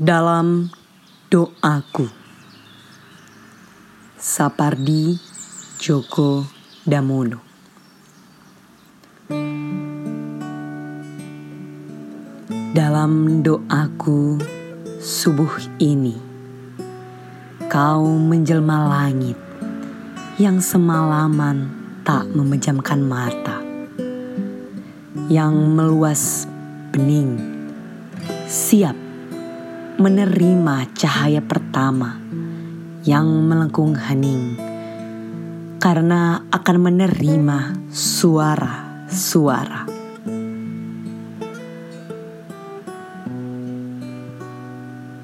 dalam doaku. Sapardi Djoko Damono Dalam doaku subuh ini Kau menjelma langit yang semalaman tak memejamkan mata Yang meluas bening siap menerima cahaya pertama yang melengkung hening karena akan menerima suara-suara.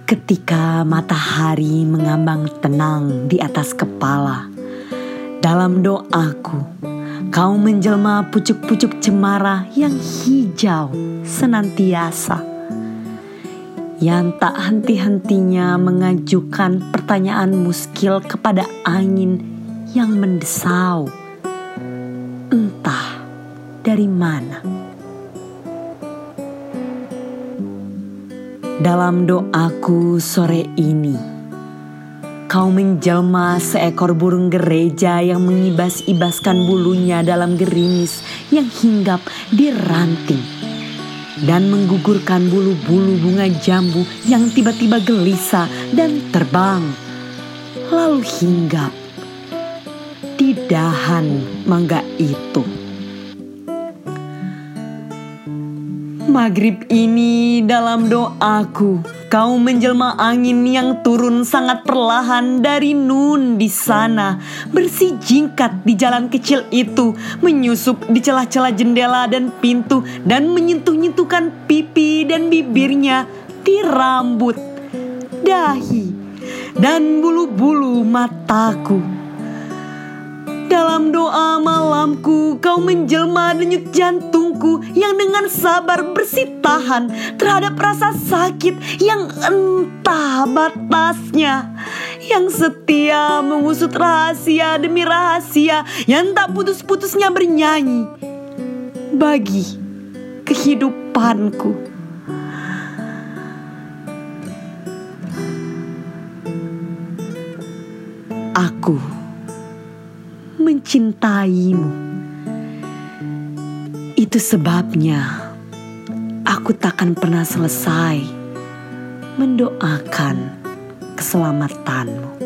Ketika matahari mengambang tenang di atas kepala, dalam doaku kau menjelma pucuk-pucuk cemara yang hijau senantiasa yang tak henti-hentinya mengajukan pertanyaan muskil kepada angin yang mendesau. Entah dari mana. Dalam doaku sore ini, kau menjelma seekor burung gereja yang mengibas-ibaskan bulunya dalam gerimis yang hinggap di ranting dan menggugurkan bulu-bulu bunga jambu yang tiba-tiba gelisah dan terbang, lalu hinggap di dahan mangga itu. Maghrib ini dalam doaku Kau menjelma angin yang turun sangat perlahan dari nun di sana. Bersih jingkat di jalan kecil itu. Menyusup di celah-celah jendela dan pintu. Dan menyentuh-nyentuhkan pipi dan bibirnya di rambut, dahi, dan bulu-bulu mataku. Dalam doa malamku kau menjelma denyut jantungku yang dengan sabar bersih tahan terhadap rasa sakit yang entah batasnya. Yang setia mengusut rahasia demi rahasia yang tak putus-putusnya bernyanyi. Bagi kehidupanku. Aku mencintaimu. Itu sebabnya aku takkan pernah selesai mendoakan keselamatanmu.